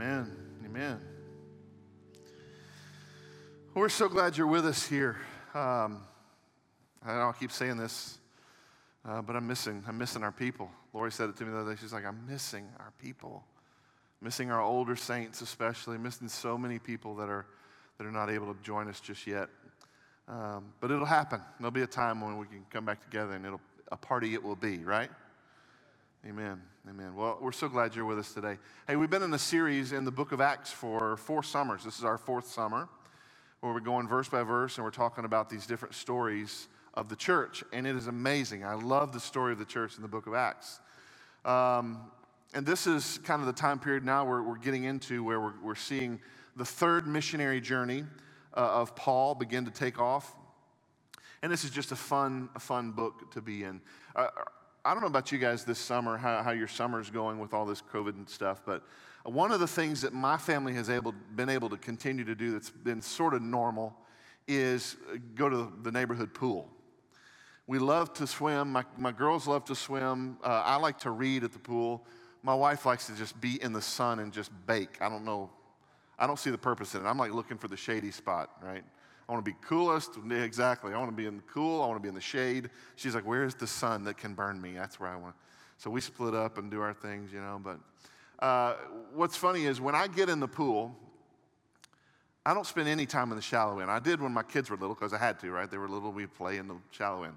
Amen. Amen. We're so glad you're with us here. Um, I know I keep saying this, uh, but I'm missing. I'm missing our people. Lori said it to me the other day. She's like, I'm missing our people, missing our older saints, especially, missing so many people that are that are not able to join us just yet. Um, but it'll happen. There'll be a time when we can come back together, and it'll a party it will be. Right? Amen. Amen. Well, we're so glad you're with us today. Hey, we've been in a series in the book of Acts for four summers. This is our fourth summer where we're going verse by verse and we're talking about these different stories of the church. And it is amazing. I love the story of the church in the book of Acts. Um, and this is kind of the time period now where we're getting into where we're, we're seeing the third missionary journey uh, of Paul begin to take off. And this is just a fun, a fun book to be in. Uh, I don't know about you guys this summer, how, how your summer's going with all this COVID and stuff, but one of the things that my family has able, been able to continue to do that's been sort of normal is go to the neighborhood pool. We love to swim. My, my girls love to swim. Uh, I like to read at the pool. My wife likes to just be in the sun and just bake. I don't know. I don't see the purpose in it. I'm like looking for the shady spot, right? I want to be coolest. Exactly. I want to be in the cool. I want to be in the shade. She's like, Where's the sun that can burn me? That's where I want. So we split up and do our things, you know. But uh, what's funny is when I get in the pool, I don't spend any time in the shallow end. I did when my kids were little because I had to, right? They were little, we'd play in the shallow end.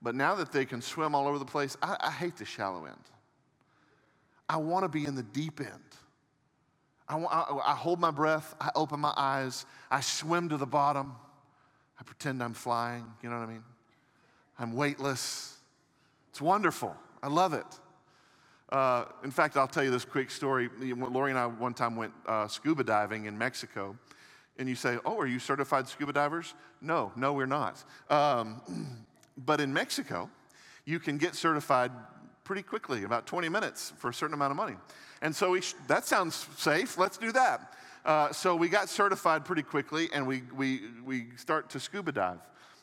But now that they can swim all over the place, I, I hate the shallow end. I want to be in the deep end. I, I, I, hold my breath, I open my eyes, I swim to the bottom, I pretend I'm flying, you know what I mean? I'm weightless. It's wonderful. I love it. Uh, in fact, I'll tell you this quick story. Lori and I one time went uh, scuba diving in Mexico. And you say, Oh, are you certified scuba divers? No, no, we're not. Um, but in Mexico, you can get certified pretty quickly, about 20 minutes for a certain amount of money. And so sh- that sounds safe. Let's do that. Uh, so we got certified pretty quickly, and we, we, we start to scuba dive,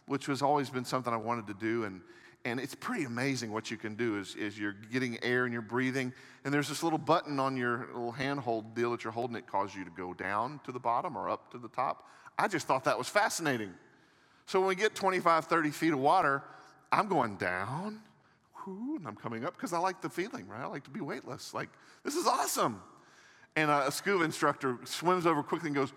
which has always been something I wanted to do. And, and it's pretty amazing what you can do is, is you're getting air and you're breathing, and there's this little button on your little handhold deal that you're holding. It causes you to go down to the bottom or up to the top. I just thought that was fascinating. So when we get 25, 30 feet of water, I'm going down, whoo, and I'm coming up because I like the feeling, right? I like to be weightless. Like, this is awesome. And a scuba instructor swims over quickly and goes,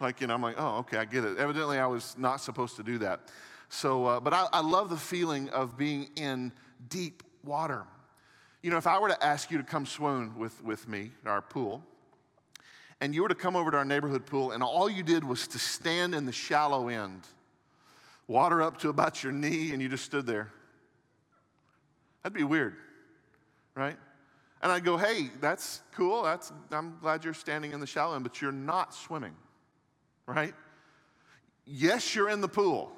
like, you know, I'm like, oh, okay, I get it. Evidently, I was not supposed to do that. So, uh, but I, I love the feeling of being in deep water. You know, if I were to ask you to come swim with, with me in our pool, and you were to come over to our neighborhood pool, and all you did was to stand in the shallow end, water up to about your knee, and you just stood there, that'd be weird, right? And I'd go, hey, that's cool. That's, I'm glad you're standing in the shallow end, but you're not swimming, right? Yes, you're in the pool.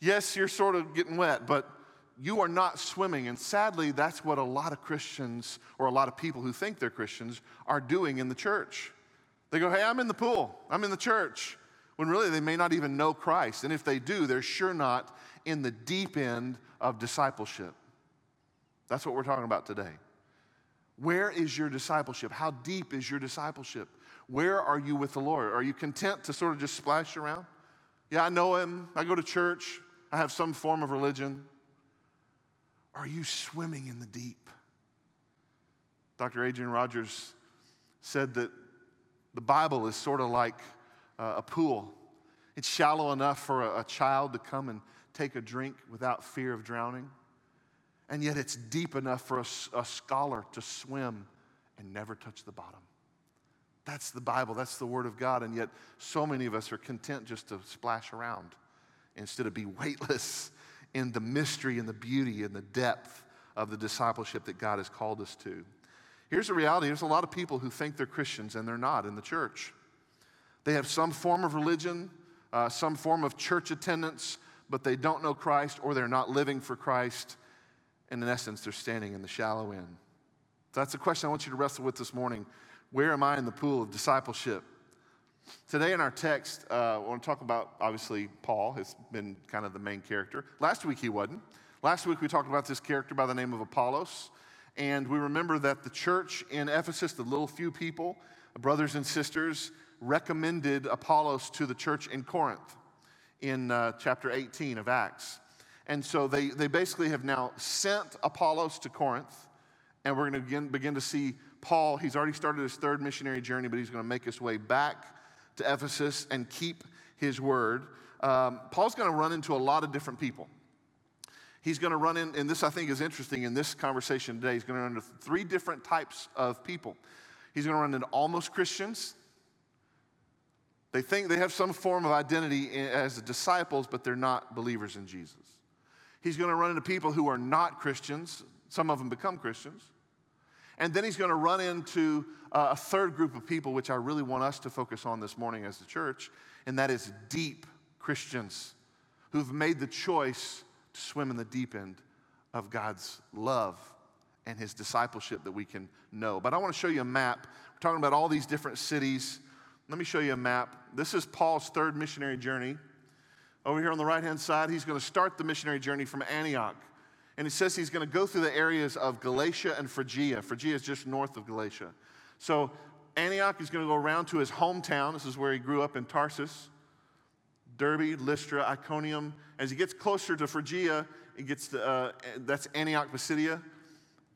Yes, you're sort of getting wet, but you are not swimming. And sadly, that's what a lot of Christians or a lot of people who think they're Christians are doing in the church. They go, hey, I'm in the pool, I'm in the church, when really they may not even know Christ. And if they do, they're sure not in the deep end of discipleship. That's what we're talking about today. Where is your discipleship? How deep is your discipleship? Where are you with the Lord? Are you content to sort of just splash around? Yeah, I know Him. I go to church. I have some form of religion. Are you swimming in the deep? Dr. Adrian Rogers said that the Bible is sort of like uh, a pool. It's shallow enough for a, a child to come and take a drink without fear of drowning. And yet it's deep enough for a, a scholar to swim and never touch the bottom. That's the Bible, that's the Word of God. And yet so many of us are content just to splash around instead of be weightless in the mystery and the beauty and the depth of the discipleship that God has called us to. Here's the reality there's a lot of people who think they're Christians and they're not in the church. They have some form of religion, uh, some form of church attendance, but they don't know Christ or they're not living for Christ. And in essence, they're standing in the shallow end. So that's the question I want you to wrestle with this morning. Where am I in the pool of discipleship? Today in our text, uh, I want to talk about obviously Paul has been kind of the main character. Last week he wasn't. Last week we talked about this character by the name of Apollos, And we remember that the church in Ephesus, the little few people, brothers and sisters, recommended Apollos to the church in Corinth in uh, chapter 18 of Acts. And so they, they basically have now sent Apollos to Corinth, and we're going to begin, begin to see Paul. He's already started his third missionary journey, but he's going to make his way back to Ephesus and keep his word. Um, Paul's going to run into a lot of different people. He's going to run in, and this I think is interesting in this conversation today. He's going to run into three different types of people. He's going to run into almost Christians. They think they have some form of identity as disciples, but they're not believers in Jesus. He's going to run into people who are not Christians. Some of them become Christians. And then he's going to run into uh, a third group of people, which I really want us to focus on this morning as the church, and that is deep Christians who've made the choice to swim in the deep end of God's love and his discipleship that we can know. But I want to show you a map. We're talking about all these different cities. Let me show you a map. This is Paul's third missionary journey. Over here on the right hand side, he's going to start the missionary journey from Antioch. And he says he's going to go through the areas of Galatia and Phrygia. Phrygia is just north of Galatia. So Antioch is going to go around to his hometown. This is where he grew up in Tarsus. Derbe, Lystra, Iconium. As he gets closer to Phrygia, he gets to, uh, that's Antioch Pisidia.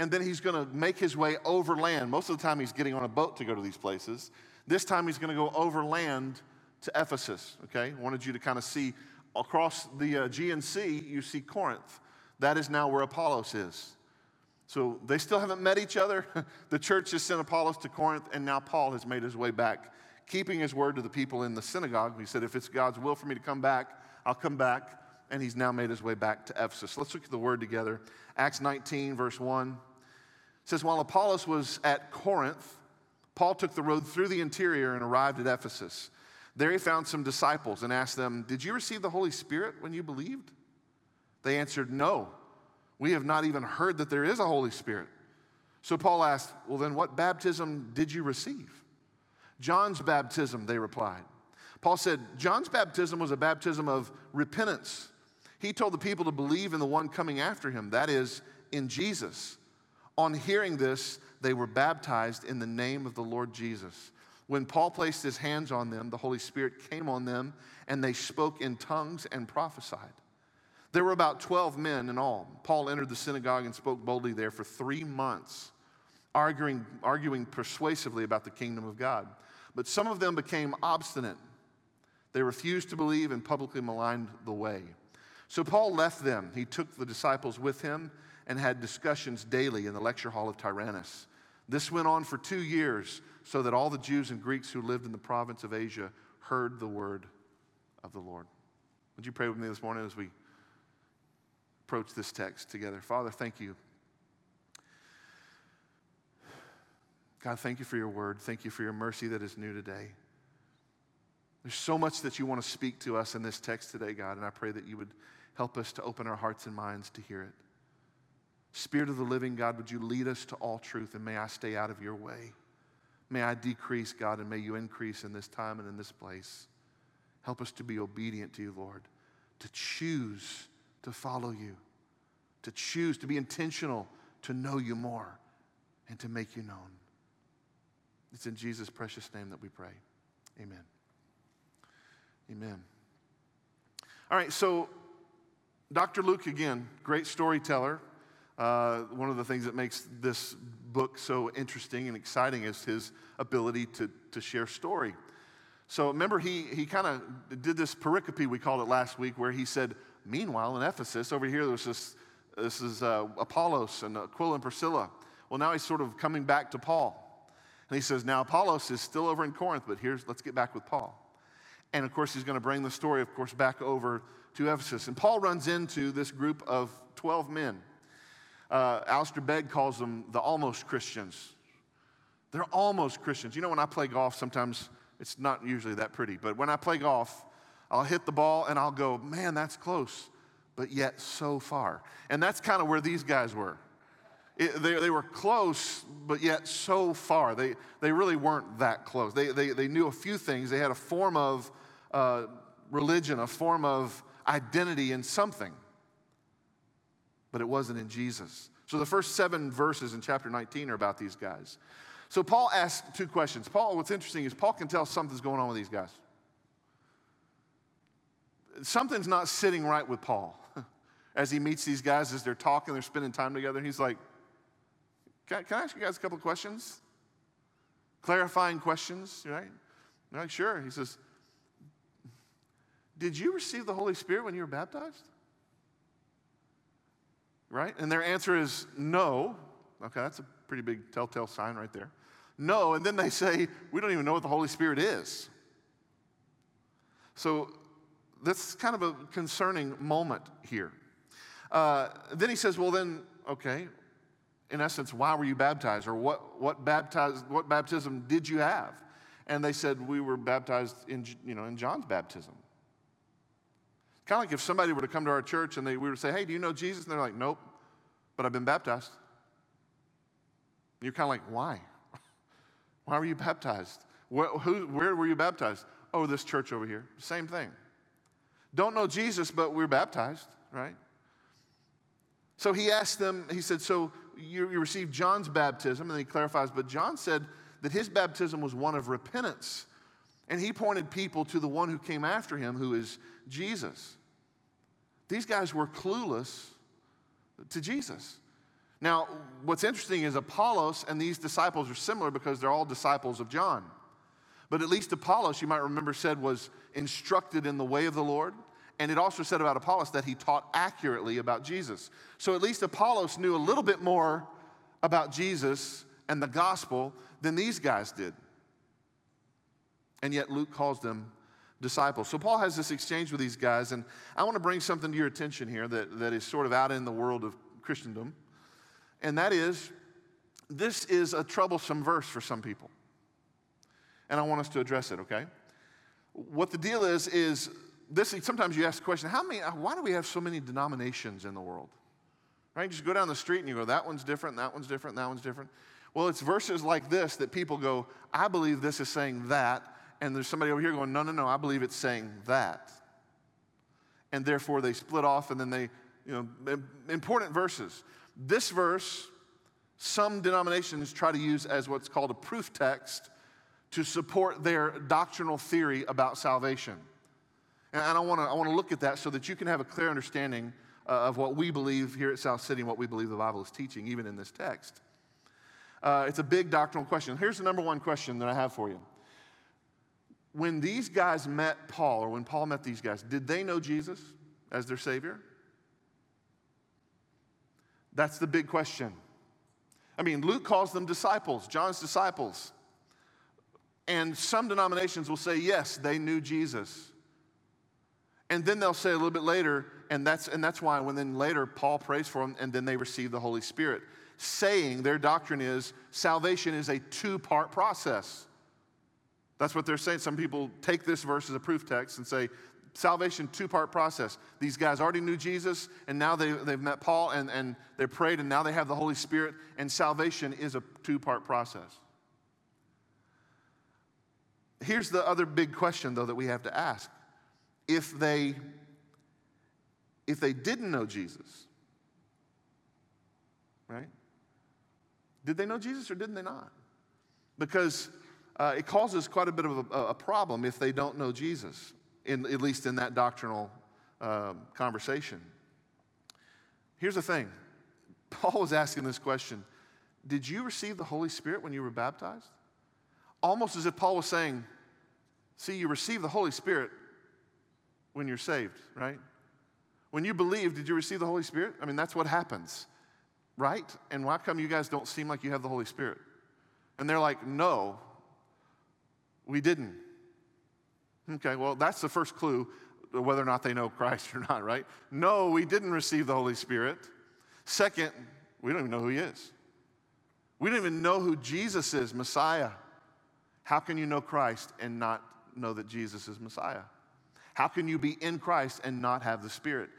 And then he's going to make his way overland. Most of the time, he's getting on a boat to go to these places. This time, he's going to go overland to Ephesus. Okay, I wanted you to kind of see across the uh, Aegean Sea, you see Corinth. That is now where Apollos is. So they still haven't met each other. the church has sent Apollos to Corinth, and now Paul has made his way back, keeping his word to the people in the synagogue. He said, If it's God's will for me to come back, I'll come back. And he's now made his way back to Ephesus. Let's look at the word together. Acts 19, verse 1 says, While Apollos was at Corinth, Paul took the road through the interior and arrived at Ephesus. There he found some disciples and asked them, Did you receive the Holy Spirit when you believed? They answered, No. We have not even heard that there is a Holy Spirit. So Paul asked, Well, then what baptism did you receive? John's baptism, they replied. Paul said, John's baptism was a baptism of repentance. He told the people to believe in the one coming after him, that is, in Jesus. On hearing this, they were baptized in the name of the Lord Jesus. When Paul placed his hands on them, the Holy Spirit came on them, and they spoke in tongues and prophesied. There were about 12 men in all. Paul entered the synagogue and spoke boldly there for three months, arguing, arguing persuasively about the kingdom of God. But some of them became obstinate. They refused to believe and publicly maligned the way. So Paul left them. He took the disciples with him and had discussions daily in the lecture hall of Tyrannus. This went on for two years, so that all the Jews and Greeks who lived in the province of Asia heard the word of the Lord. Would you pray with me this morning as we approach this text together. Father, thank you. God, thank you for your word. Thank you for your mercy that is new today. There's so much that you want to speak to us in this text today, God, and I pray that you would help us to open our hearts and minds to hear it. Spirit of the living God, would you lead us to all truth, and may I stay out of your way. May I decrease, God, and may you increase in this time and in this place. Help us to be obedient to you, Lord, to choose to follow you, to choose, to be intentional, to know you more, and to make you known. It's in Jesus' precious name that we pray. Amen. Amen. All right, so Dr. Luke, again, great storyteller. Uh, one of the things that makes this book so interesting and exciting is his ability to, to share story. So remember, he, he kind of did this pericope, we called it last week, where he said, Meanwhile, in Ephesus, over here, there's this, this is uh, Apollos and Aquila and Priscilla. Well, now he's sort of coming back to Paul. And he says, Now Apollos is still over in Corinth, but here's, let's get back with Paul. And of course, he's going to bring the story, of course, back over to Ephesus. And Paul runs into this group of 12 men. Uh, Alistair Begg calls them the almost Christians. They're almost Christians. You know, when I play golf, sometimes it's not usually that pretty, but when I play golf, I'll hit the ball and I'll go, man, that's close, but yet so far. And that's kind of where these guys were. It, they, they were close, but yet so far. They, they really weren't that close. They, they, they knew a few things. They had a form of uh, religion, a form of identity in something. But it wasn't in Jesus. So the first seven verses in chapter 19 are about these guys. So Paul asks two questions. Paul, what's interesting is Paul can tell something's going on with these guys. Something's not sitting right with Paul as he meets these guys, as they're talking, they're spending time together. He's like, Can, can I ask you guys a couple questions? Clarifying questions, right? They're like, Sure. He says, Did you receive the Holy Spirit when you were baptized? Right? And their answer is no. Okay, that's a pretty big telltale sign right there. No, and then they say, we don't even know what the Holy Spirit is. So that's kind of a concerning moment here. Uh, then he says, well, then, okay, in essence, why were you baptized? Or what, what, baptized, what baptism did you have? And they said, we were baptized in, you know, in John's baptism. Kind of like if somebody were to come to our church and they, we would say, hey, do you know Jesus? And they're like, nope, but I've been baptized. You're kind of like, why? why were you baptized? Where, who, where were you baptized? Oh, this church over here. Same thing. Don't know Jesus, but we're baptized, right? So he asked them, he said, So you, you received John's baptism, and he clarifies, but John said that his baptism was one of repentance. And he pointed people to the one who came after him, who is Jesus. These guys were clueless to Jesus. Now, what's interesting is Apollos and these disciples are similar because they're all disciples of John. But at least Apollos, you might remember, said was instructed in the way of the Lord. And it also said about Apollos that he taught accurately about Jesus. So at least Apollos knew a little bit more about Jesus and the gospel than these guys did. And yet Luke calls them disciples. So Paul has this exchange with these guys, and I want to bring something to your attention here that, that is sort of out in the world of Christendom. And that is, this is a troublesome verse for some people. And I want us to address it, okay? What the deal is, is this sometimes you ask the question, how many, why do we have so many denominations in the world? Right? Just go down the street and you go, that one's different, that one's different, that one's different. Well, it's verses like this that people go, I believe this is saying that, and there's somebody over here going, no, no, no, I believe it's saying that. And therefore they split off and then they, you know, important verses. This verse, some denominations try to use as what's called a proof text to support their doctrinal theory about salvation. And I want to I want to look at that so that you can have a clear understanding uh, of what we believe here at South City and what we believe the Bible is teaching, even in this text. Uh, it's a big doctrinal question. Here's the number one question that I have for you. When these guys met Paul, or when Paul met these guys, did they know Jesus as their Savior? That's the big question. I mean, Luke calls them disciples, John's disciples. And some denominations will say, yes, they knew Jesus. And then they'll say a little bit later, and that's, and that's why when then later Paul prays for them, and then they receive the Holy Spirit, saying their doctrine is salvation is a two part process. That's what they're saying. Some people take this verse as a proof text and say, salvation, two part process. These guys already knew Jesus, and now they, they've met Paul, and, and they prayed, and now they have the Holy Spirit, and salvation is a two part process. Here's the other big question, though, that we have to ask if they if they didn't know Jesus, right? Did they know Jesus or didn't they not? Because uh, it causes quite a bit of a, a, problem if they don't know Jesus, in, at least in that doctrinal uh, conversation. Here's the thing Paul was asking this question Did you receive the Holy Spirit when you were baptized? Almost as if Paul was saying, See, you receive the Holy Spirit when you're saved, right? When you believe, did you receive the Holy Spirit? I mean, that's what happens, right? And why come you guys don't seem like you have the Holy Spirit? And they're like, no, we didn't. Okay, well, that's the first clue whether or not they know Christ or not, right? No, we didn't receive the Holy Spirit. Second, we don't even know who He is. We don't even know who Jesus is, Messiah. How can you know Christ and not know that Jesus is Messiah? How can you be in Christ and not have the Spirit?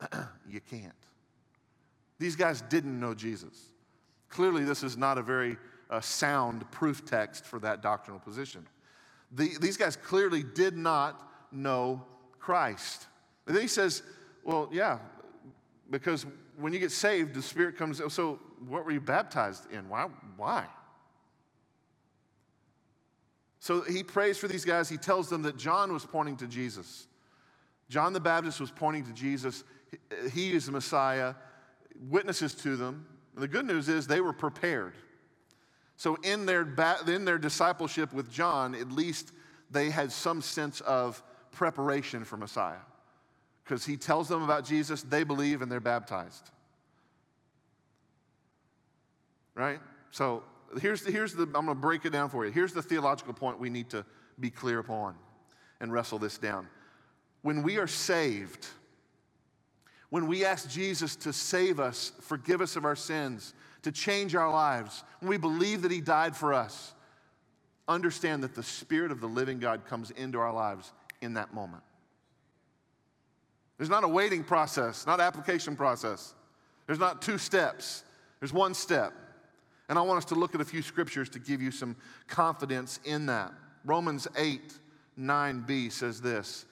you can't. These guys didn't know Jesus. Clearly, this is not a very uh, sound proof text for that doctrinal position. The, these guys clearly did not know Christ. And then he says, Well, yeah, because when you get saved, the Spirit comes. Oh, so, what were you baptized in? Why? Why? So he prays for these guys. He tells them that John was pointing to Jesus. John the Baptist was pointing to Jesus. He is the Messiah, witnesses to them. And the good news is they were prepared. So, in their, in their discipleship with John, at least they had some sense of preparation for Messiah. Because he tells them about Jesus, they believe, and they're baptized. Right? So, here's the, here's the I'm going to break it down for you. Here's the theological point we need to be clear upon and wrestle this down. When we are saved, when we ask Jesus to save us, forgive us of our sins, to change our lives, when we believe that He died for us, understand that the Spirit of the living God comes into our lives in that moment. There's not a waiting process, not application process. There's not two steps. There's one step. And I want us to look at a few scriptures to give you some confidence in that. Romans 8, 9b says this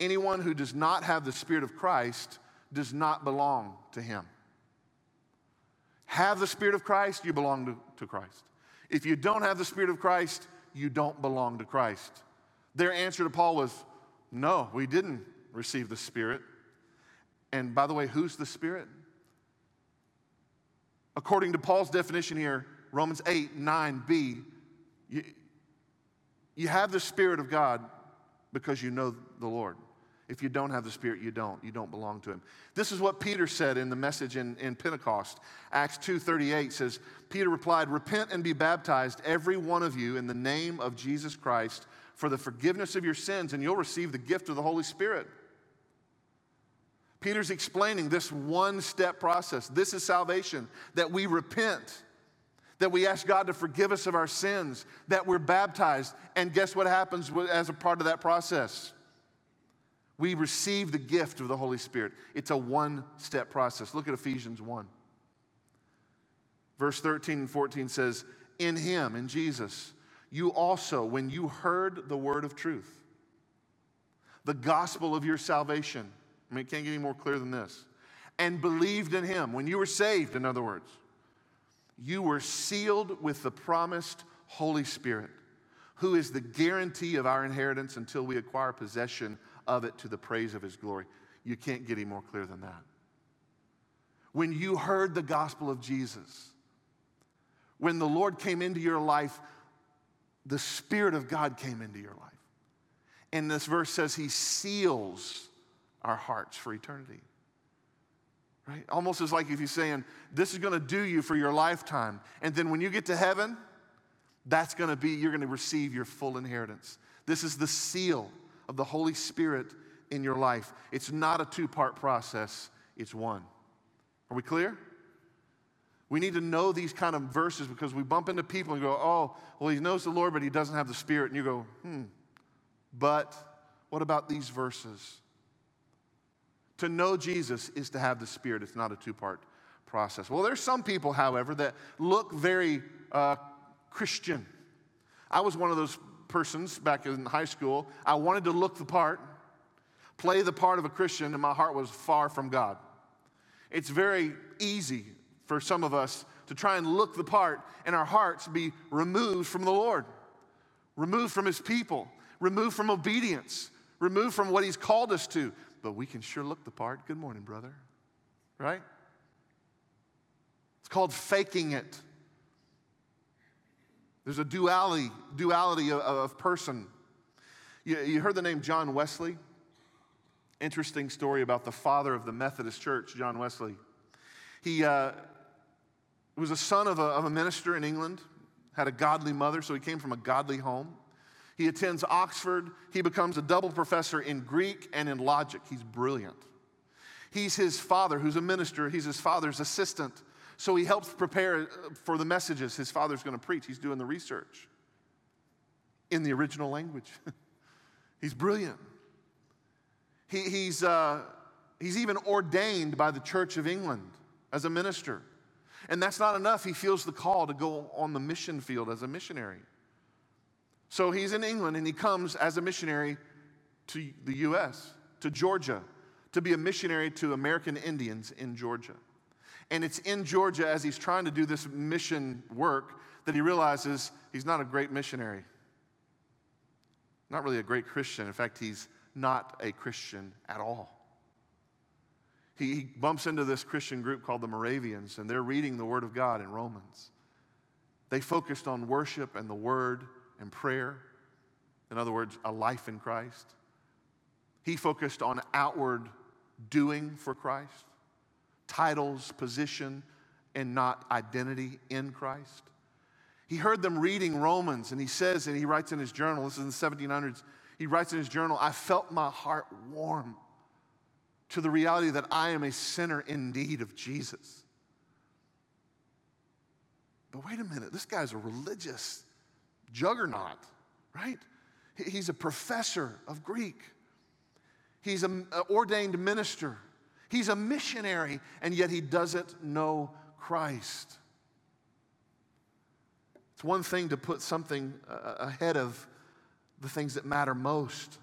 Anyone who does not have the Spirit of Christ does not belong to him. Have the Spirit of Christ, you belong to, to Christ. If you don't have the Spirit of Christ, you don't belong to Christ. Their answer to Paul was, No, we didn't receive the Spirit. And by the way, who's the Spirit? according to Paul's definition here, Romans 8, 9b, you, you have the Spirit of God because you know the Lord. If you don't have the Spirit, you don't. You don't belong to Him. This is what Peter said in the message in, in Pentecost. Acts 2.38 says, Peter replied, Repent and be baptized, every one of you, in the name of Jesus Christ for the forgiveness of your sins, and you'll receive the gift of the Holy Spirit. Peter's explaining this one step process. This is salvation that we repent, that we ask God to forgive us of our sins, that we're baptized. And guess what happens as a part of that process? We receive the gift of the Holy Spirit. It's a one step process. Look at Ephesians 1. Verse 13 and 14 says, In Him, in Jesus, you also, when you heard the word of truth, the gospel of your salvation, I mean, it can't get any more clear than this. And believed in him. When you were saved, in other words, you were sealed with the promised Holy Spirit, who is the guarantee of our inheritance until we acquire possession of it to the praise of his glory. You can't get any more clear than that. When you heard the gospel of Jesus, when the Lord came into your life, the Spirit of God came into your life. And this verse says he seals our hearts for eternity. Right? Almost as like if he's saying, This is going to do you for your lifetime. And then when you get to heaven, that's going to be, you're going to receive your full inheritance. This is the seal of the Holy Spirit in your life. It's not a two part process, it's one. Are we clear? We need to know these kind of verses because we bump into people and go, oh, well, he knows the Lord, but he doesn't have the Spirit. And you go, hmm, but what about these verses? To know Jesus is to have the Spirit. It's not a two part process. Well, there's some people, however, that look very uh, Christian. I was one of those persons back in high school. I wanted to look the part, play the part of a Christian, and my heart was far from God. It's very easy for some of us to try and look the part and our hearts be removed from the Lord, removed from His people, removed from obedience, removed from what He's called us to but we can sure look the part. Good morning, brother. Right? It's called faking it. There's a duality, duality of, of person. You, you heard the name John Wesley? Interesting story about the father of the Methodist Church, John Wesley. He uh, was a son of a, of a minister in England, had a godly mother, so he came from a godly home. He attends Oxford. He becomes a double professor in Greek and in logic. He's brilliant. He's his father, who's a minister, he's his father's assistant. So he helps prepare uh, for the messages his father's going to preach. He's doing the research in the original language. he's brilliant. He, he's, uh, he's even ordained by the Church of England as a minister. And that's not enough. He feels the call to go on the mission field as a missionary. So he's in England and he comes as a missionary to the US, to Georgia, to be a missionary to American Indians in Georgia. And it's in Georgia as he's trying to do this mission work that he realizes he's not a great missionary, not really a great Christian. In fact, he's not a Christian at all. He, he bumps into this Christian group called the Moravians, and they're reading the Word of God in Romans. They focused on worship and the Word and prayer. In other words, a life in Christ. He focused on outward doing for Christ, titles, position, and not identity in Christ. He heard them reading Romans, and he says, and he writes in his journal, this is in the 1700s, he writes in his journal, I felt my heart warm to the reality that I am a sinner in need of Jesus. But wait a minute, this guy's a religious juggernaut, right? He's a professor of Greek. He's an ordained minister. He's a missionary, and yet he doesn't know Christ. It's one thing to put something uh, ahead of the things that matter most.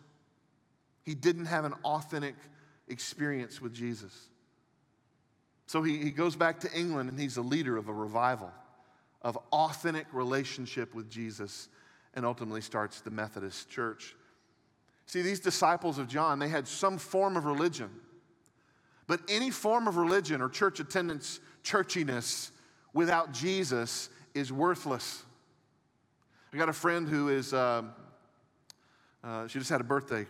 He didn't have an authentic experience with Jesus. So he, he goes back to England and he's a leader of a revival of authentic relationship with Jesus and ultimately starts the Methodist Church. See, these disciples of John, they had some form of religion. But any form of religion or church attendance, churchiness, without Jesus is worthless. I got a friend who is, uh, uh, she just had a birthday.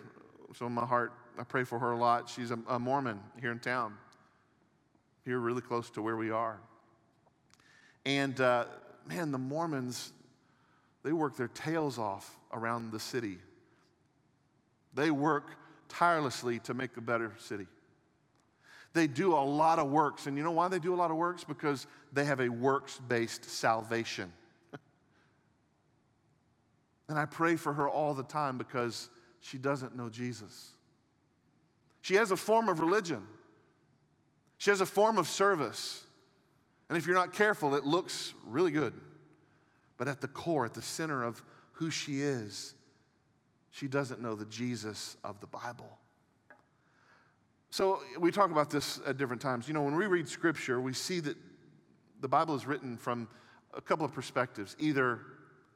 So in my heart, I pray for her a lot. She's a, a Mormon here in town, here really close to where we are. And uh, man, the Mormons, they work their tails off around the city they work tirelessly to make a better city. They do a lot of works. And you know why they do a lot of works? Because they have a works based salvation. and I pray for her all the time because she doesn't know Jesus. She has a form of religion, she has a form of service. And if you're not careful, it looks really good. But at the core, at the center of who she is, she doesn't know the Jesus of the Bible. So we talk about this at different times. You know, when we read scripture, we see that the Bible is written from a couple of perspectives, either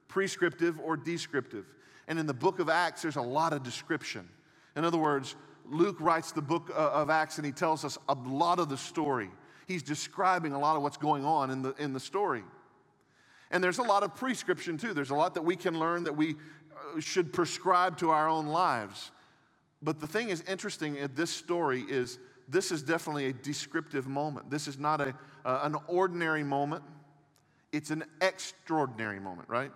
prescriptive or descriptive. And in the book of Acts, there's a lot of description. In other words, Luke writes the book uh, of Acts and he tells us a lot of the story. He's describing a lot of what's going on in the, in the story. And there's a lot of prescription too. There's a lot that we can learn that we should prescribe to our own lives. But the thing is interesting in this story is this is definitely a descriptive moment. This is not a, uh, an ordinary moment, it's an extraordinary moment, right?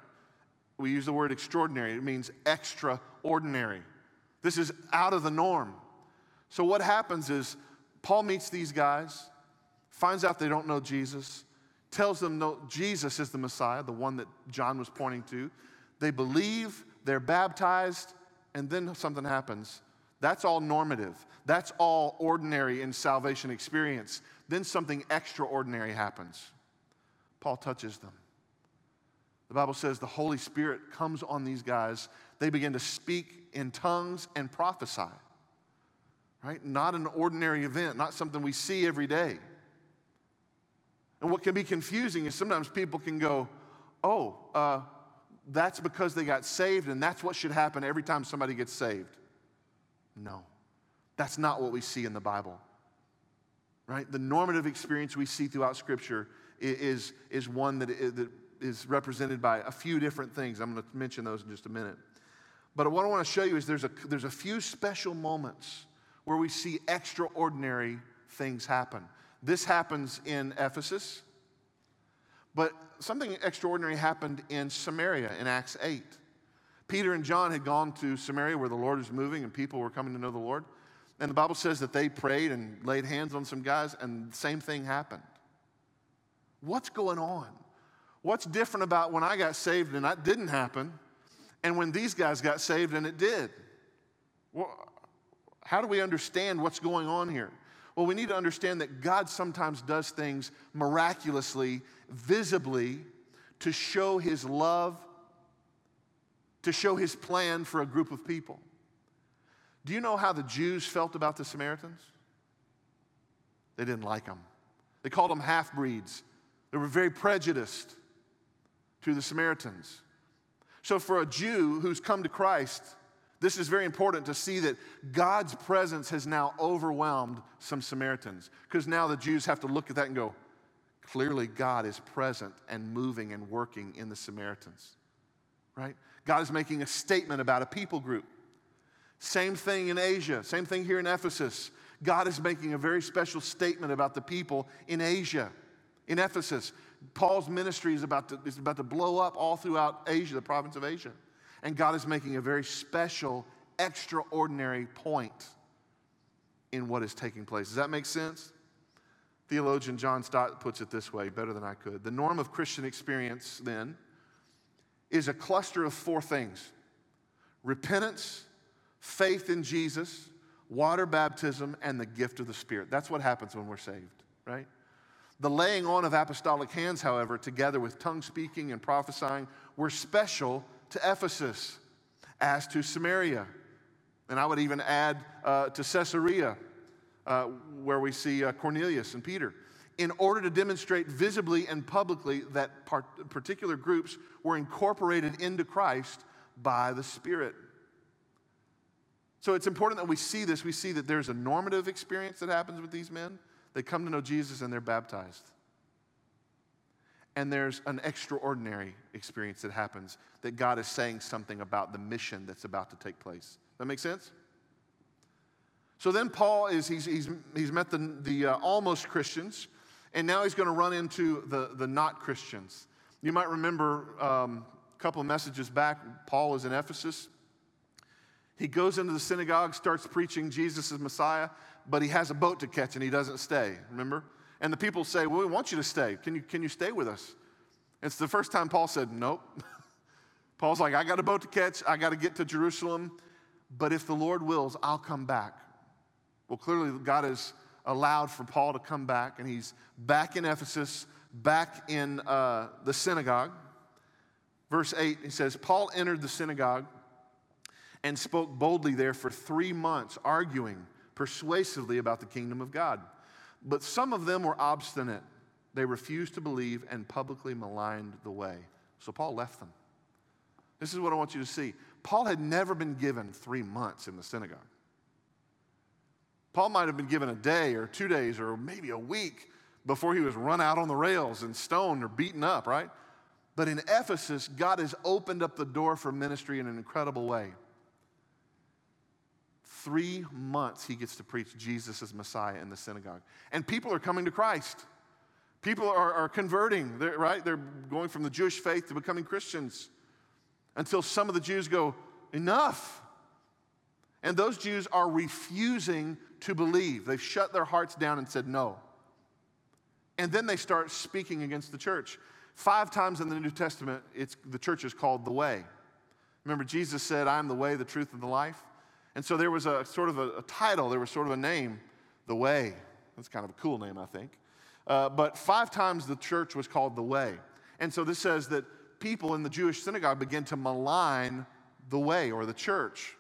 We use the word extraordinary, it means extraordinary. This is out of the norm. So, what happens is Paul meets these guys, finds out they don't know Jesus, tells them no, Jesus is the Messiah, the one that John was pointing to. They believe, they're baptized, and then something happens. That's all normative. That's all ordinary in salvation experience. Then something extraordinary happens. Paul touches them. The Bible says the Holy Spirit comes on these guys. They begin to speak in tongues and prophesy. Right? Not an ordinary event, not something we see every day. And what can be confusing is sometimes people can go, oh, uh, that's because they got saved and that's what should happen every time somebody gets saved. No, that's not what we see in the Bible. Right? The normative experience we see throughout Scripture is, is one that is represented by a few different things. I'm going to mention those in just a minute. But what I want to show you is there's a, there's a few special moments where we see extraordinary things happen. This happens in Ephesus, but something extraordinary happened in Samaria in Acts 8. Peter and John had gone to Samaria where the Lord was moving and people were coming to know the Lord. And the Bible says that they prayed and laid hands on some guys, and the same thing happened. What's going on? What's different about when I got saved and that didn't happen, and when these guys got saved and it did? Well, how do we understand what's going on here? Well, we need to understand that God sometimes does things miraculously, visibly, to show his love, to show his plan for a group of people. Do you know how the Jews felt about the Samaritans? They didn't like them. They called them half breeds. They were very prejudiced to the Samaritans. So, for a Jew who's come to Christ, this is very important to see that God's presence has now overwhelmed some Samaritans. Because now the Jews have to look at that and go, clearly God is present and moving and working in the Samaritans, right? God is making a statement about a people group. Same thing in Asia, same thing here in Ephesus. God is making a very special statement about the people in Asia, in Ephesus. Paul's ministry is about, to, is about to blow up all throughout Asia, the province of Asia. And God is making a very special, extraordinary point in what is taking place. Does that make sense? Theologian John Stott puts it this way, better than I could. The norm of Christian experience, then, is a cluster of four things repentance, faith in Jesus, water baptism, and the gift of the Spirit. That's what happens when we're saved, right? The laying on of apostolic hands, however, together with tongue speaking and prophesying, were special to Ephesus as to Samaria. And I would even add uh, to Caesarea, uh, where we see uh, Cornelius and Peter, in order to demonstrate visibly and publicly that part- particular groups were incorporated into Christ by the Spirit. So it's important that we see this. We see that there's a normative experience that happens with these men. They come to know Jesus and they're baptized. And there's an extraordinary experience that happens that God is saying something about the mission that's about to take place. That make sense? So then Paul is, he's, he's, he's met the, the uh, almost Christians, and now he's going to run into the, the not Christians. You might remember um, a couple of messages back, Paul is in Ephesus. He goes into the synagogue, starts preaching Jesus as Messiah, but he has a boat to catch and he doesn't stay, remember? And the people say, Well, we want you to stay. Can you, can you stay with us? It's the first time Paul said, Nope. Paul's like, I got a boat to catch, I got to get to Jerusalem, but if the Lord wills, I'll come back. Well, clearly, God has allowed for Paul to come back, and he's back in Ephesus, back in uh, the synagogue. Verse 8, he says, Paul entered the synagogue and spoke boldly there for three months, arguing persuasively about the kingdom of God. But some of them were obstinate. They refused to believe and publicly maligned the way. So Paul left them. This is what I want you to see. Paul had never been given three months in the synagogue. Paul might have been given a day or two days or maybe a week before he was run out on the rails and stoned or beaten up, right? But in Ephesus, God has opened up the door for ministry in an incredible way three months he gets to preach Jesus as Messiah in the synagogue. And people are coming to Christ. People are, are converting, they're, right? They're going from the Jewish faith to becoming Christians until some of the Jews go, Enough. And those Jews are refusing to believe. They've shut their hearts down and said no. And then they start speaking against the church. Five times in the New Testament, it's, the church is called the way. Remember, Jesus said, I am the way, the truth, and the life. And so there was a sort of a, a title, there was sort of a name, The Way. That's kind of a cool name, I think. Uh, but five times the church was called The Way. And so this says that people in the Jewish synagogue began to malign the way or the church.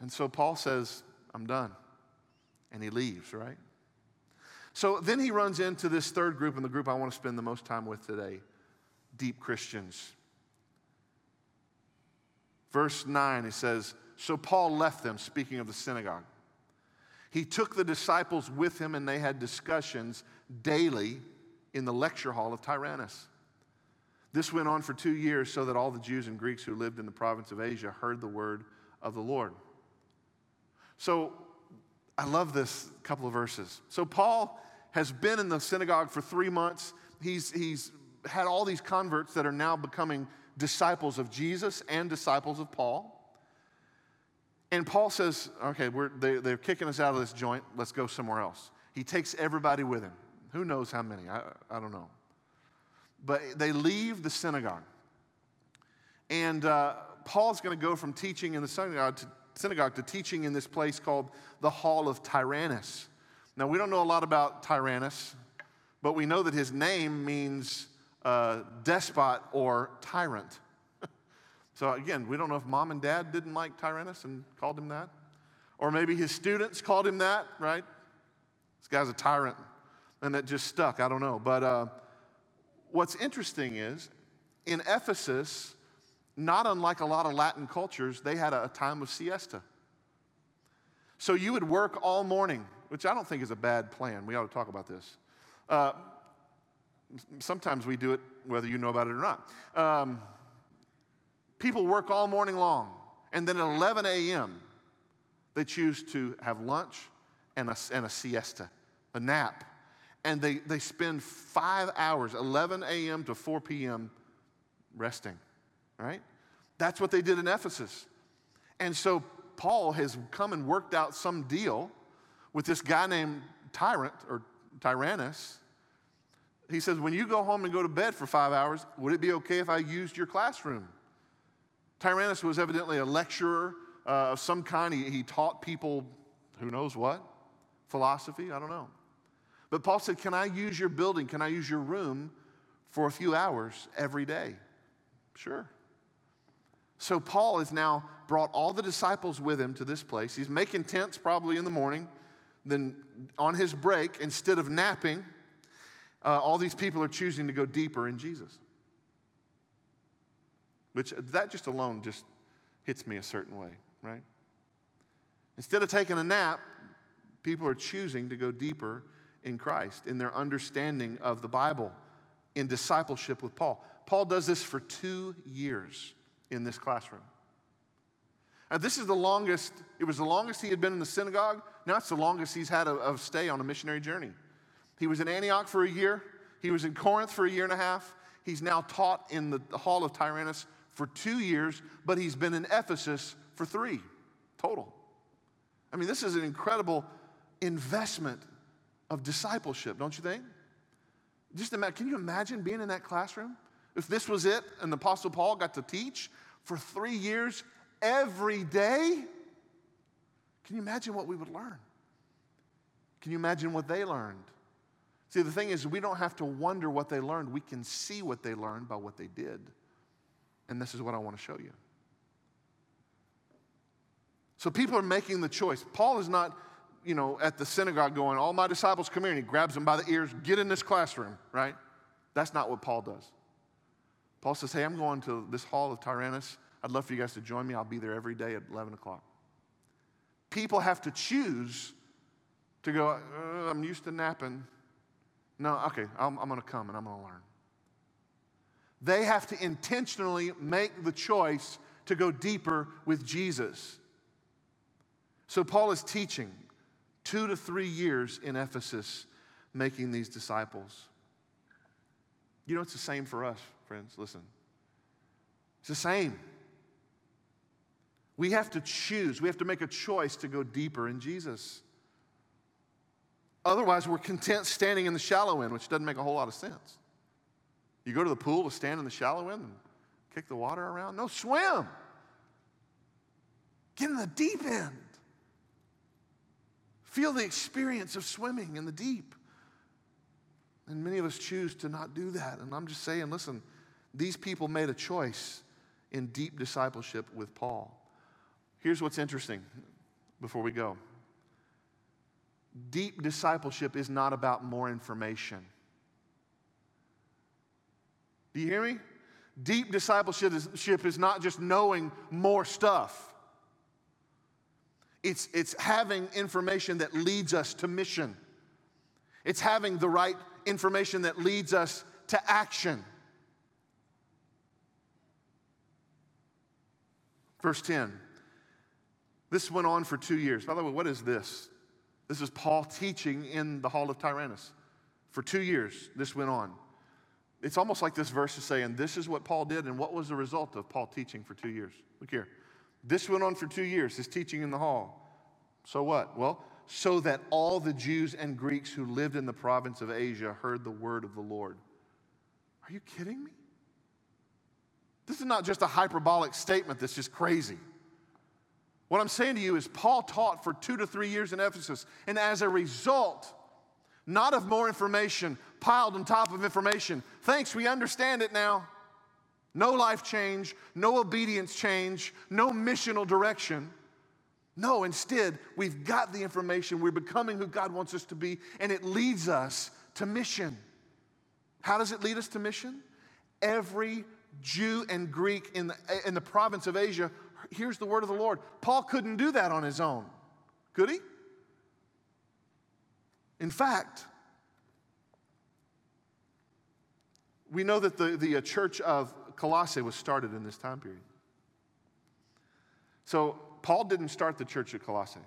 And so Paul says, I'm done. And he leaves, right? So then he runs into this third group, and the group I want to spend the most time with today deep Christians. Verse 9, he says, so Paul left them, speaking of the synagogue. He took the disciples with him, and they had discussions daily in the lecture hall of Tyrannus. This went on for two years so that all the Jews and Greeks who lived in the province of Asia heard the word of the Lord. So I love this couple of verses. So Paul has been in the synagogue for three months. He's, he's had all these converts that are now becoming disciples of Jesus and disciples of Paul. And Paul says, okay, they, they're kicking us out of this joint. Let's go somewhere else. He takes everybody with him. Who knows how many? I, I don't know. But they leave the synagogue. And uh, Paul's going to go from teaching in the synagogue to, synagogue to teaching in this place called the Hall of Tyrannus. Now, we don't know a lot about Tyrannus, but we know that his name means uh, despot or tyrant. So again, we don't know if mom and dad didn't like Tyrannus and called him that. Or maybe his students called him that, right? This guy's a tyrant. And that just stuck. I don't know. But uh, what's interesting is in Ephesus, not unlike a lot of Latin cultures, they had a time of siesta. So you would work all morning, which I don't think is a bad plan. We ought to talk about this. Uh, sometimes we do it whether you know about it or not. Um, people work all morning long, and then at 11 a.m., they choose to have lunch and a, and a siesta, a nap. And they, they spend five hours, 11 a.m. to 4 p.m., resting, right? That's what they did in Ephesus. And so Paul has come and worked out some deal with this guy named Tyrant or Tyrannus. He says, When you go home and go to bed for five hours, would it be okay if I used your classroom? Tyrannus was evidently a lecturer uh, of some kind. He, he taught people who knows what? Philosophy? I don't know. But Paul said, Can I use your building? Can I use your room for a few hours every day? Sure. So Paul has now brought all the disciples with him to this place. He's making tents probably in the morning. Then on his break, instead of napping, uh, all these people are choosing to go deeper in Jesus. Which that just alone just hits me a certain way, right? Instead of taking a nap, people are choosing to go deeper in Christ, in their understanding of the Bible, in discipleship with Paul. Paul does this for two years in this classroom. And this is the longest, it was the longest he had been in the synagogue. Now it's the longest he's had of stay on a missionary journey. He was in Antioch for a year. He was in Corinth for a year and a half. He's now taught in the hall of Tyrannus for two years, but he's been in Ephesus for three total. I mean, this is an incredible investment of discipleship, don't you think? Just imagine, can you imagine being in that classroom? If this was it and the Apostle Paul got to teach for three years every day, can you imagine what we would learn? Can you imagine what they learned? See, the thing is, we don't have to wonder what they learned. We can see what they learned by what they did. And this is what I want to show you. So people are making the choice. Paul is not, you know, at the synagogue going, all my disciples come here, and he grabs them by the ears, get in this classroom, right? That's not what Paul does. Paul says, Hey, I'm going to this hall of Tyrannus. I'd love for you guys to join me. I'll be there every day at 11 o'clock. People have to choose to go, uh, I'm used to napping. No, okay, I'm, I'm going to come and I'm going to learn. They have to intentionally make the choice to go deeper with Jesus. So Paul is teaching two to three years in Ephesus, making these disciples. You know, it's the same for us friends. Listen. It's the same. We have to choose, we have to make a choice to go deeper in Jesus. Otherwise, we're content standing in the shallow end, which doesn't make a whole lot of sense. You go to the pool to stand in the shallow end and kick the water around? No, swim. Get in the deep end. Feel the experience of swimming in the deep. And many of us choose to not do that. And I'm just saying, listen, these people made a choice in deep discipleship with Paul. Here's what's interesting before we go deep discipleship is not about more information. Do you hear me? Deep discipleship is, not just knowing more stuff. It's, it's having information that leads us to mission. It's having the right information that leads us to action. Verse 10. This went on for two years. By the way, what is this? This is Paul teaching in the hall of Tyrannus. For two years, this went on. It's almost like this verse is saying, This is what Paul did, and what was the result of Paul teaching for two years? Look here. This went on for two years, his teaching in the hall. So what? Well, so that all the Jews and Greeks who lived in the province of Asia heard the word of the Lord. Are you kidding me? This is not just a hyperbolic statement that's just crazy. What I'm saying to you is, Paul taught for two to three years in Ephesus, and as a result, not of more information piled on top of information. Thanks, we understand it now. No life change, no obedience change, no missional direction. No, instead, we've got the information, we're becoming who God wants us to be, and it leads us to mission. How does it lead us to mission? Every Jew and Greek in the, in the province of Asia hears the word of the Lord. Paul couldn't do that on his own, could he? In fact, we know that the, the uh, church of Colossae was started in this time period. So, Paul didn't start the church at Colossae.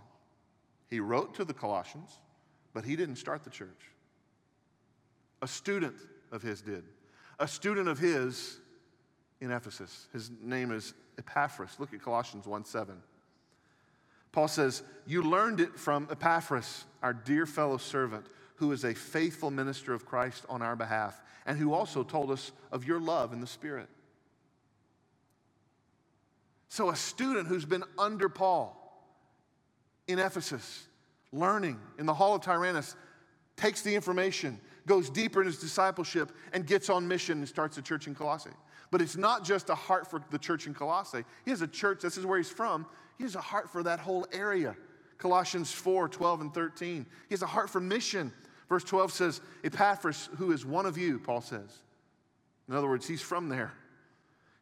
He wrote to the Colossians, but he didn't start the church. A student of his did. A student of his in Ephesus. His name is Epaphras. Look at Colossians 1 7. Paul says, You learned it from Epaphras, our dear fellow servant, who is a faithful minister of Christ on our behalf, and who also told us of your love in the Spirit. So, a student who's been under Paul in Ephesus, learning in the hall of Tyrannus, takes the information, goes deeper in his discipleship, and gets on mission and starts a church in Colossae. But it's not just a heart for the church in Colossae. He has a church, this is where he's from. He has a heart for that whole area. Colossians 4 12 and 13. He has a heart for mission. Verse 12 says, Epaphras, who is one of you, Paul says. In other words, he's from there.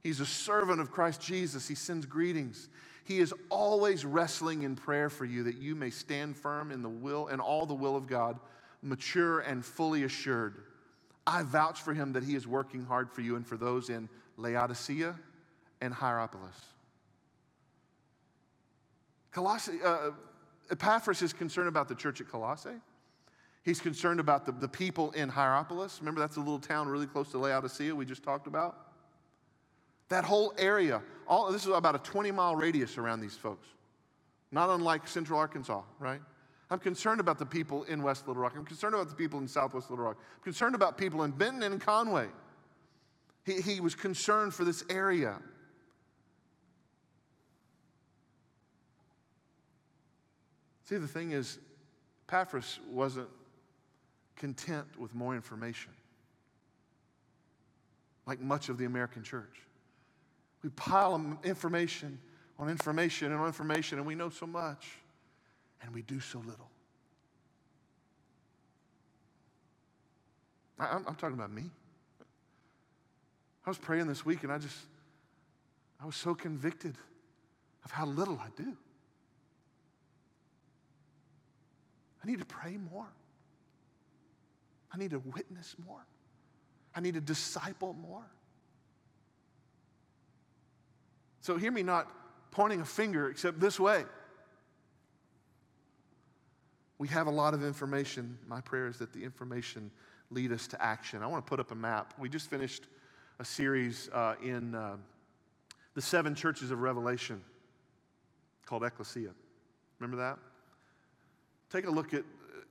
He's a servant of Christ Jesus. He sends greetings. He is always wrestling in prayer for you that you may stand firm in the will and all the will of God, mature and fully assured. I vouch for him that he is working hard for you and for those in Laodicea and Hierapolis. Colossae, uh, Epaphras is concerned about the church at Colossae. He's concerned about the, the people in Hierapolis. Remember, that's a little town really close to Laodicea we just talked about? That whole area, all, this is about a 20 mile radius around these folks. Not unlike Central Arkansas, right? I'm concerned about the people in West Little Rock. I'm concerned about the people in Southwest Little Rock. I'm concerned about people in Benton and Conway. He, he was concerned for this area. See, the thing is, Epaphras wasn't content with more information, like much of the American church. We pile information on information and on information, and we know so much and we do so little. I, am talking about me. I was praying this week and I just, I was so convicted of how little I do. I need to pray more. I need to witness more. I need to disciple more. So hear me not pointing a finger except this way. We have a lot of information. My prayer is that the information lead us to action. I want to put up a map. We just finished a series uh, in uh, the seven churches of Revelation called Ecclesia. Remember that? Take a look at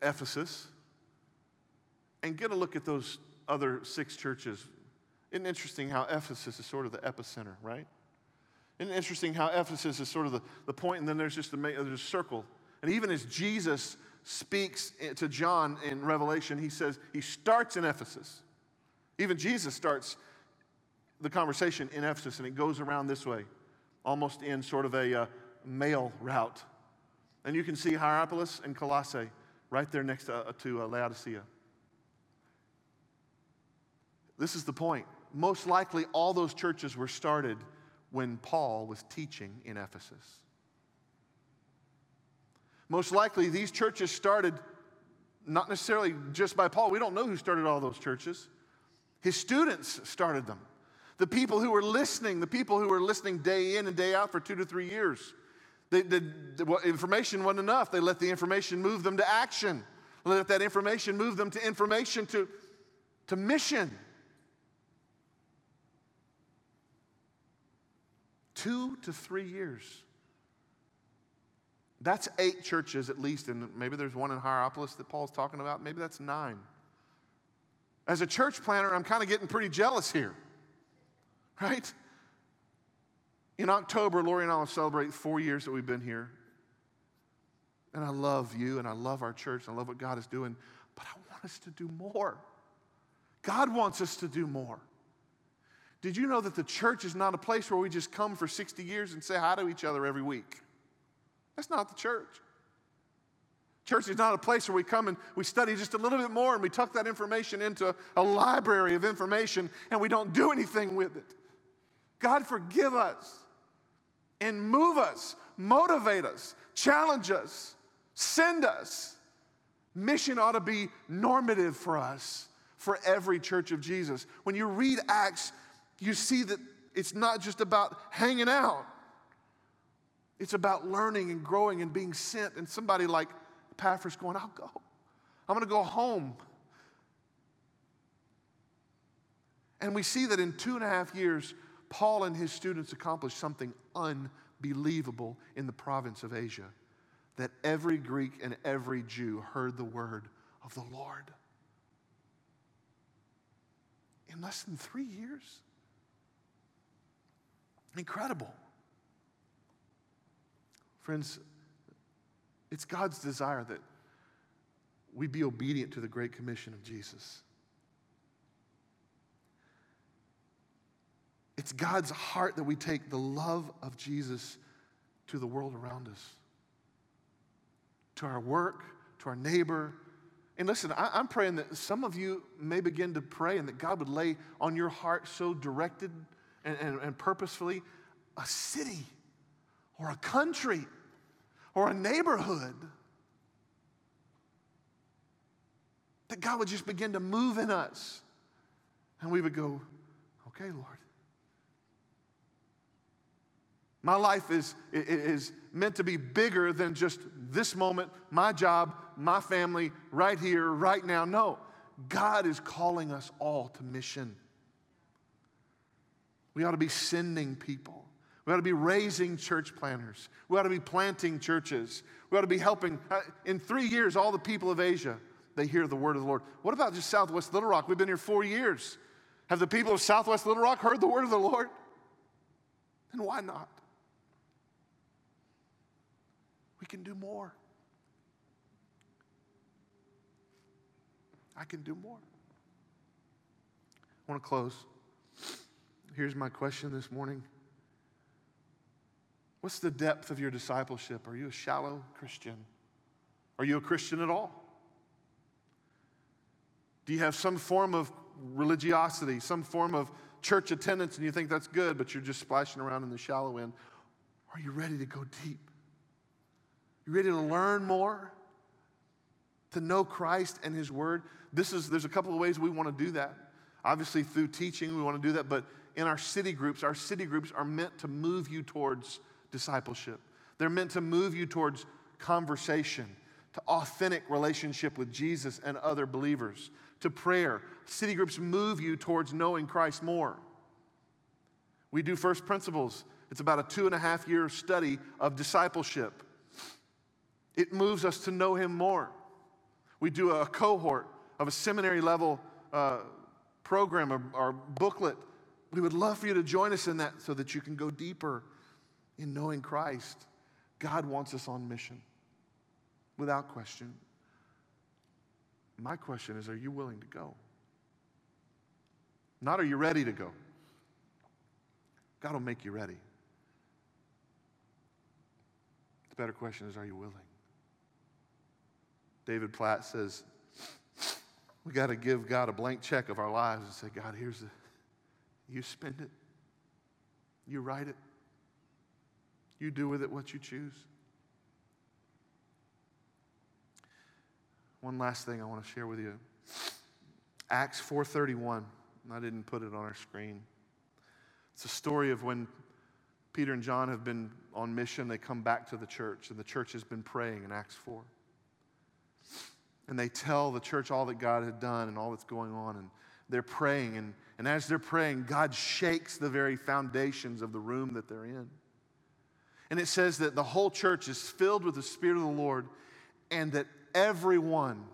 Ephesus and get a look at those other six churches. Isn't interesting how Ephesus is sort of the epicenter, right? Isn't interesting how Ephesus is sort of the, the point, and then there's just a, there's a circle. And even as Jesus speaks to John in Revelation, he says, he starts in Ephesus. Even Jesus starts the conversation in Ephesus, and it goes around this way, almost in sort of a uh, mail route. And you can see Hierapolis and Colossae right there next to, uh, to uh, Laodicea. This is the point. Most likely, all those churches were started when Paul was teaching in Ephesus. Most likely, these churches started not necessarily just by Paul. We don't know who started all those churches. His students started them. The people who were listening, the people who were listening day in and day out for two to three years. They, the, the information wasn't enough. They let the information move them to action. Let that information move them to information to, to mission. Two to three years. That's eight churches at least, and maybe there's one in Hierapolis that Paul's talking about. Maybe that's nine. As a church planter, I'm kind of getting pretty jealous here, right? In October, Lori and I will celebrate four years that we've been here. And I love you and I love our church and I love what God is doing, but I want us to do more. God wants us to do more. Did you know that the church is not a place where we just come for 60 years and say hi to each other every week? That's not the church. Church is not a place where we come and we study just a little bit more and we tuck that information into a library of information and we don't do anything with it. God, forgive us and move us, motivate us, challenge us, send us. Mission ought to be normative for us, for every church of Jesus. When you read Acts, you see that it's not just about hanging out, it's about learning and growing and being sent. And somebody like Epaphras going, I'll go. I'm going to go home. And we see that in two and a half years, Paul and his students accomplished something unbelievable in the province of Asia that every Greek and every Jew heard the word of the Lord. In less than three years. Incredible. Friends, it's God's desire that we be obedient to the Great Commission of Jesus. It's God's heart that we take the love of Jesus to the world around us, to our work, to our neighbor. And listen, I, am praying that some of you may begin to pray and that God would lay on your heart so directed and, and, and purposefully a city or a country or a neighborhood. That God would just begin to move in us. And we would go, okay, Lord. My life is, is meant to be bigger than just this moment, my job, my family, right here, right now. No, God is calling us all to mission. We ought to be sending people. We ought to be raising church planters. We ought to be planting churches. We ought to be helping. Uh, in three years, all the people of Asia, they hear the word of the Lord. What about just Southwest Little Rock? We've been here four years. Have the people of Southwest Little Rock heard the word of the Lord? Then why not? We can do more. I can do more. I want to close. Here's my question this morning. What's the depth of your discipleship? Are you a shallow Christian? Are you a Christian at all? Do you have some form of religiosity, some form of church attendance, and you think that's good, but you're just splashing around in the shallow end? Are you ready to go deep? You ready to learn more? To know Christ and His Word? This is, there's a couple of ways we want to do that. Obviously, through teaching, we want to do that, but in our city groups, our city groups are meant to move you towards discipleship. They're meant to move you towards conversation, to authentic relationship with Jesus and other believers, to prayer. City groups move you towards knowing Christ more. We do first principles. It's about a two and a half year study of discipleship. It moves us to know Him more. We do a cohort of a seminary level uh, program or, or booklet. We would love for you to join us in that so that you can go deeper in knowing Christ, God wants us on mission without question. My question is are you willing to go? Not are you ready to go? God will make you ready. The better question is are you willing? David Platt says, we got to give God a blank check of our lives and say, God, here's the, you spend it, you write it, you do with it what you choose. One last thing I want to share with you. Acts 4:31. I didn't put it on our screen. It's a story of when Peter and John have been on mission, they come back to the church, and the church has been praying in Acts 4. And they tell the church all that God had done and all that's going on, and they're praying. And, and as they're praying, God shakes the very foundations of the room that they're in. And it says that the whole church is filled with the Spirit of the Lord and that everyone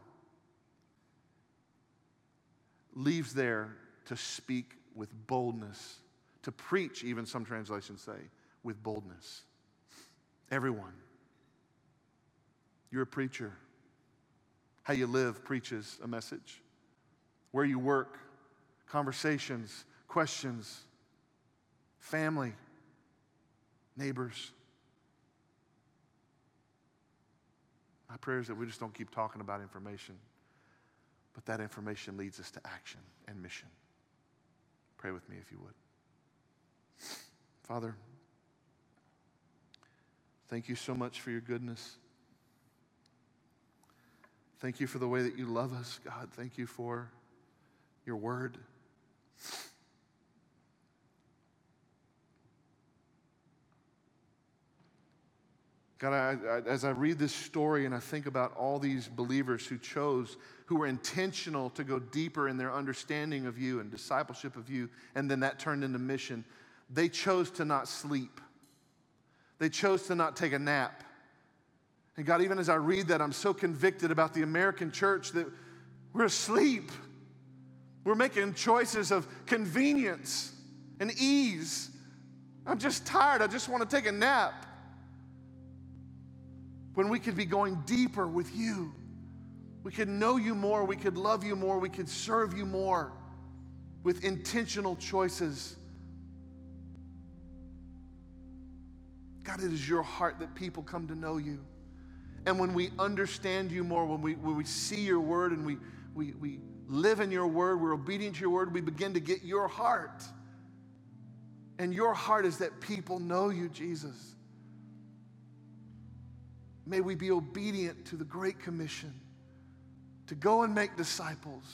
leaves there to speak with boldness, to preach, even some translations say, with boldness. Everyone. You're a preacher. How you live preaches a message. Where you work, conversations, questions, family, neighbors. My prayer is that we just don't keep talking about information, but that information leads us to action and mission. Pray with me if you would. Father, thank you so much for your goodness. Thank you for the way that you love us, God. Thank you for your word. God, I, I, as I read this story and I think about all these believers who chose, who were intentional to go deeper in their understanding of you and discipleship of you, and then that turned into mission, they chose to not sleep. They chose to not take a nap. And God, even as I read that, I'm so convicted about the American church that we're asleep. We're making choices of convenience and ease. I'm just tired. I just want to take a nap when we could be going deeper with you. We could know you more, we could love you more, we could serve you more with intentional choices. God, it is your heart that people come to know you. And when we understand you more, when we, when we see your word and we, we, we live in your word, we're obedient to your word, we begin to get your heart. And your heart is that people know you, Jesus. May we be obedient to the Great Commission to go and make disciples,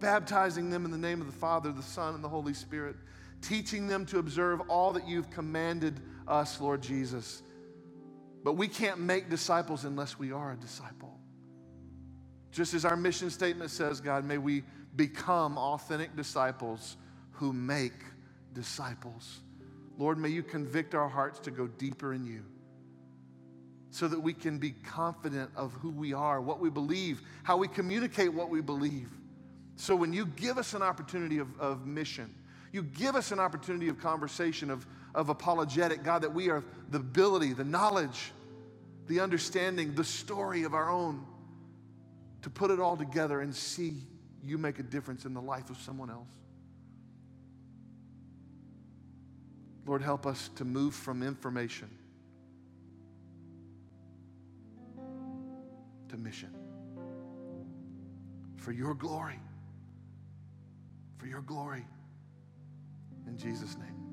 baptizing them in the name of the Father, the Son, and the Holy Spirit, teaching them to observe all that you've commanded us, Lord Jesus. But we can't make disciples unless we are a disciple. Just as our mission statement says, God, may we become authentic disciples who make disciples. Lord, may you convict our hearts to go deeper in you so that we can be confident of who we are, what we believe, how we communicate what we believe. So when you give us an opportunity of, of mission, you give us an opportunity of conversation, of, of apologetic, God, that we are the ability, the knowledge, the understanding, the story of our own, to put it all together and see you make a difference in the life of someone else. Lord, help us to move from information to mission. For your glory. For your glory. In Jesus' name.